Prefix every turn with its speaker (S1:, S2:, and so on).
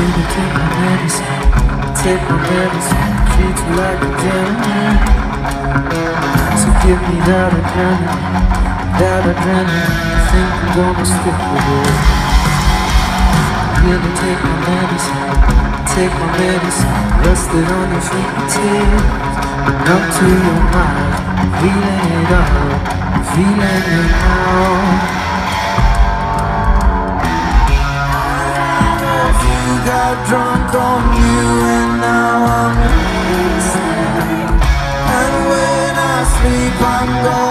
S1: baby, take my medicine. Take my medicine, treat you like a gentleman. So give me that adrenaline, that adrenaline. Think I'm gonna stick with it. Baby, take my medicine. Take my medicine, rest it on your fingertips. Up to your mind, feeling it all, feeling it all got drunk on you and now I'm lazy And when I sleep I'm gone.